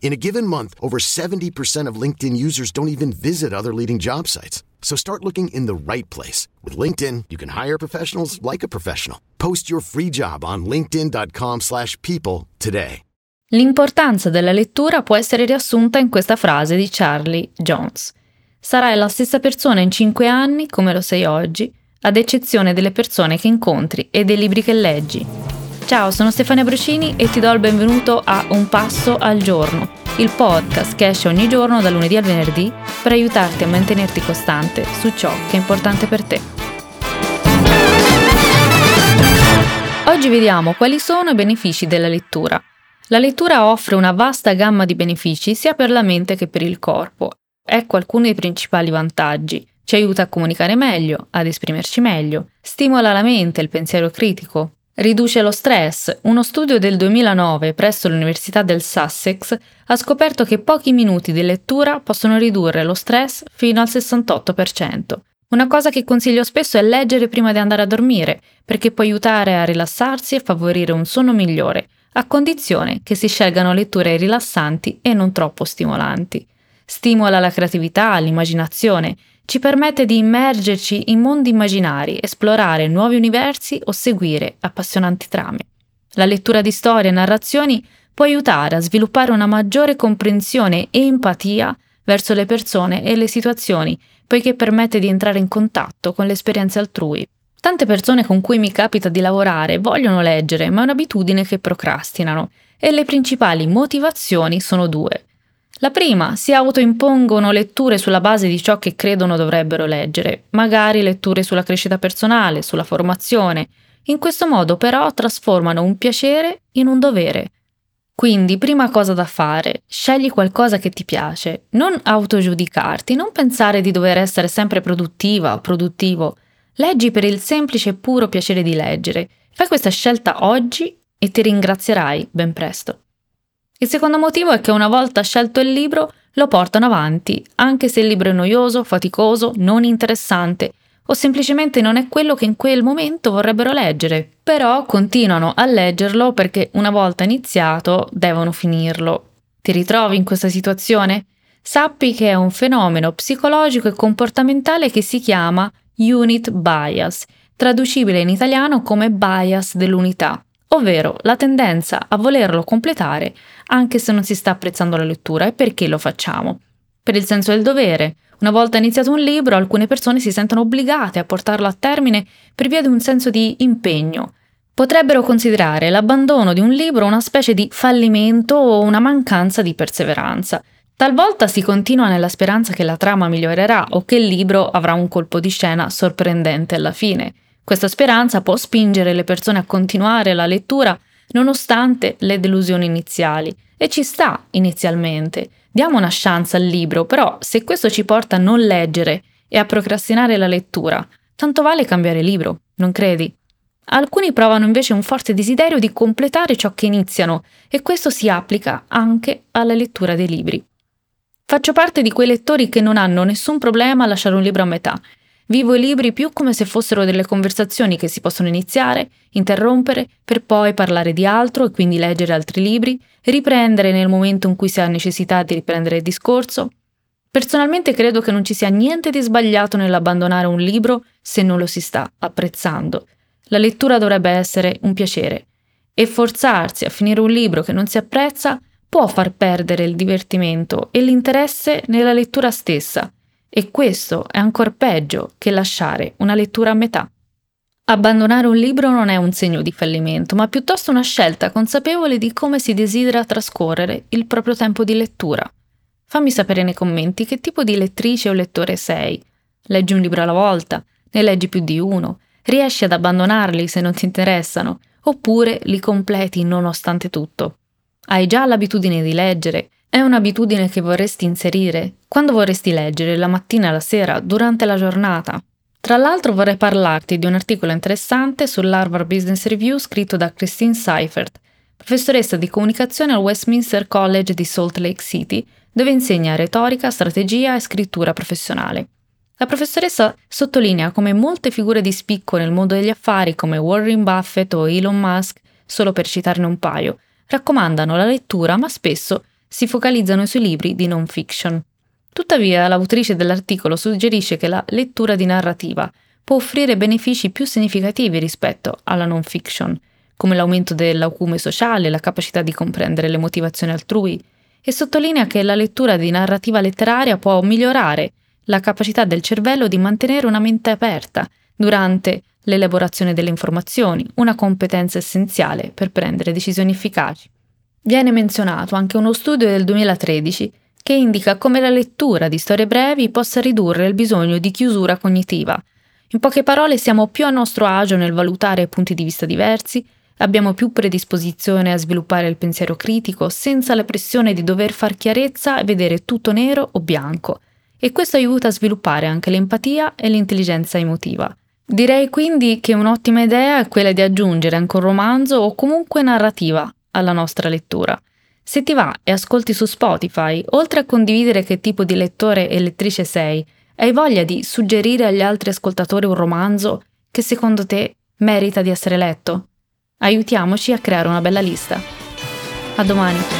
In a given month, over 70% of LinkedIn users don't even visit other leading job sites. So start looking in the right place. With LinkedIn, you can hire professionals like a professional. Post your free job on linkedin.com slash people today. L'importanza della lettura può essere riassunta in questa frase di Charlie Jones. Sarai la stessa persona in 5 anni come lo sei oggi, ad eccezione delle persone che incontri e dei libri che leggi. Ciao, sono Stefania Brucini e ti do il benvenuto a Un Passo al Giorno, il podcast che esce ogni giorno dal lunedì al venerdì per aiutarti a mantenerti costante su ciò che è importante per te. Oggi vediamo quali sono i benefici della lettura. La lettura offre una vasta gamma di benefici sia per la mente che per il corpo. Ecco alcuni dei principali vantaggi. Ci aiuta a comunicare meglio, ad esprimerci meglio, stimola la mente, il pensiero critico, Riduce lo stress. Uno studio del 2009 presso l'Università del Sussex ha scoperto che pochi minuti di lettura possono ridurre lo stress fino al 68%. Una cosa che consiglio spesso è leggere prima di andare a dormire, perché può aiutare a rilassarsi e favorire un sonno migliore, a condizione che si scelgano letture rilassanti e non troppo stimolanti. Stimola la creatività, l'immaginazione ci permette di immergerci in mondi immaginari, esplorare nuovi universi o seguire appassionanti trame. La lettura di storie e narrazioni può aiutare a sviluppare una maggiore comprensione e empatia verso le persone e le situazioni, poiché permette di entrare in contatto con le esperienze altrui. Tante persone con cui mi capita di lavorare vogliono leggere, ma è un'abitudine che procrastinano, e le principali motivazioni sono due. La prima, si autoimpongono letture sulla base di ciò che credono dovrebbero leggere, magari letture sulla crescita personale, sulla formazione. In questo modo però trasformano un piacere in un dovere. Quindi, prima cosa da fare, scegli qualcosa che ti piace, non autogiudicarti, non pensare di dover essere sempre produttiva o produttivo. Leggi per il semplice e puro piacere di leggere. Fai questa scelta oggi e ti ringrazierai ben presto. Il secondo motivo è che una volta scelto il libro lo portano avanti, anche se il libro è noioso, faticoso, non interessante o semplicemente non è quello che in quel momento vorrebbero leggere. Però continuano a leggerlo perché una volta iniziato devono finirlo. Ti ritrovi in questa situazione? Sappi che è un fenomeno psicologico e comportamentale che si chiama unit bias, traducibile in italiano come bias dell'unità ovvero la tendenza a volerlo completare anche se non si sta apprezzando la lettura e perché lo facciamo. Per il senso del dovere. Una volta iniziato un libro, alcune persone si sentono obbligate a portarlo a termine per via di un senso di impegno. Potrebbero considerare l'abbandono di un libro una specie di fallimento o una mancanza di perseveranza. Talvolta si continua nella speranza che la trama migliorerà o che il libro avrà un colpo di scena sorprendente alla fine. Questa speranza può spingere le persone a continuare la lettura nonostante le delusioni iniziali. E ci sta inizialmente. Diamo una chance al libro, però se questo ci porta a non leggere e a procrastinare la lettura, tanto vale cambiare libro, non credi? Alcuni provano invece un forte desiderio di completare ciò che iniziano e questo si applica anche alla lettura dei libri. Faccio parte di quei lettori che non hanno nessun problema a lasciare un libro a metà Vivo i libri più come se fossero delle conversazioni che si possono iniziare, interrompere, per poi parlare di altro e quindi leggere altri libri, riprendere nel momento in cui si ha necessità di riprendere il discorso. Personalmente credo che non ci sia niente di sbagliato nell'abbandonare un libro se non lo si sta apprezzando. La lettura dovrebbe essere un piacere e forzarsi a finire un libro che non si apprezza può far perdere il divertimento e l'interesse nella lettura stessa e questo è ancora peggio che lasciare una lettura a metà. Abbandonare un libro non è un segno di fallimento, ma piuttosto una scelta consapevole di come si desidera trascorrere il proprio tempo di lettura. Fammi sapere nei commenti che tipo di lettrice o lettore sei. Leggi un libro alla volta, ne leggi più di uno, riesci ad abbandonarli se non ti interessano, oppure li completi nonostante tutto. Hai già l'abitudine di leggere, È un'abitudine che vorresti inserire? Quando vorresti leggere? La mattina, la sera, durante la giornata? Tra l'altro vorrei parlarti di un articolo interessante sull'Harvard Business Review scritto da Christine Seifert, professoressa di comunicazione al Westminster College di Salt Lake City, dove insegna retorica, strategia e scrittura professionale. La professoressa sottolinea come molte figure di spicco nel mondo degli affari come Warren Buffett o Elon Musk, solo per citarne un paio, raccomandano la lettura ma spesso si focalizzano sui libri di non fiction. Tuttavia, l'autrice dell'articolo suggerisce che la lettura di narrativa può offrire benefici più significativi rispetto alla non fiction, come l'aumento dell'acume sociale, la capacità di comprendere le motivazioni altrui, e sottolinea che la lettura di narrativa letteraria può migliorare la capacità del cervello di mantenere una mente aperta durante l'elaborazione delle informazioni, una competenza essenziale per prendere decisioni efficaci. Viene menzionato anche uno studio del 2013 che indica come la lettura di storie brevi possa ridurre il bisogno di chiusura cognitiva. In poche parole siamo più a nostro agio nel valutare punti di vista diversi, abbiamo più predisposizione a sviluppare il pensiero critico senza la pressione di dover far chiarezza e vedere tutto nero o bianco, e questo aiuta a sviluppare anche l'empatia e l'intelligenza emotiva. Direi quindi che un'ottima idea è quella di aggiungere anche un romanzo o comunque narrativa alla nostra lettura. Se ti va e ascolti su Spotify, oltre a condividere che tipo di lettore e lettrice sei, hai voglia di suggerire agli altri ascoltatori un romanzo che secondo te merita di essere letto? Aiutiamoci a creare una bella lista. A domani!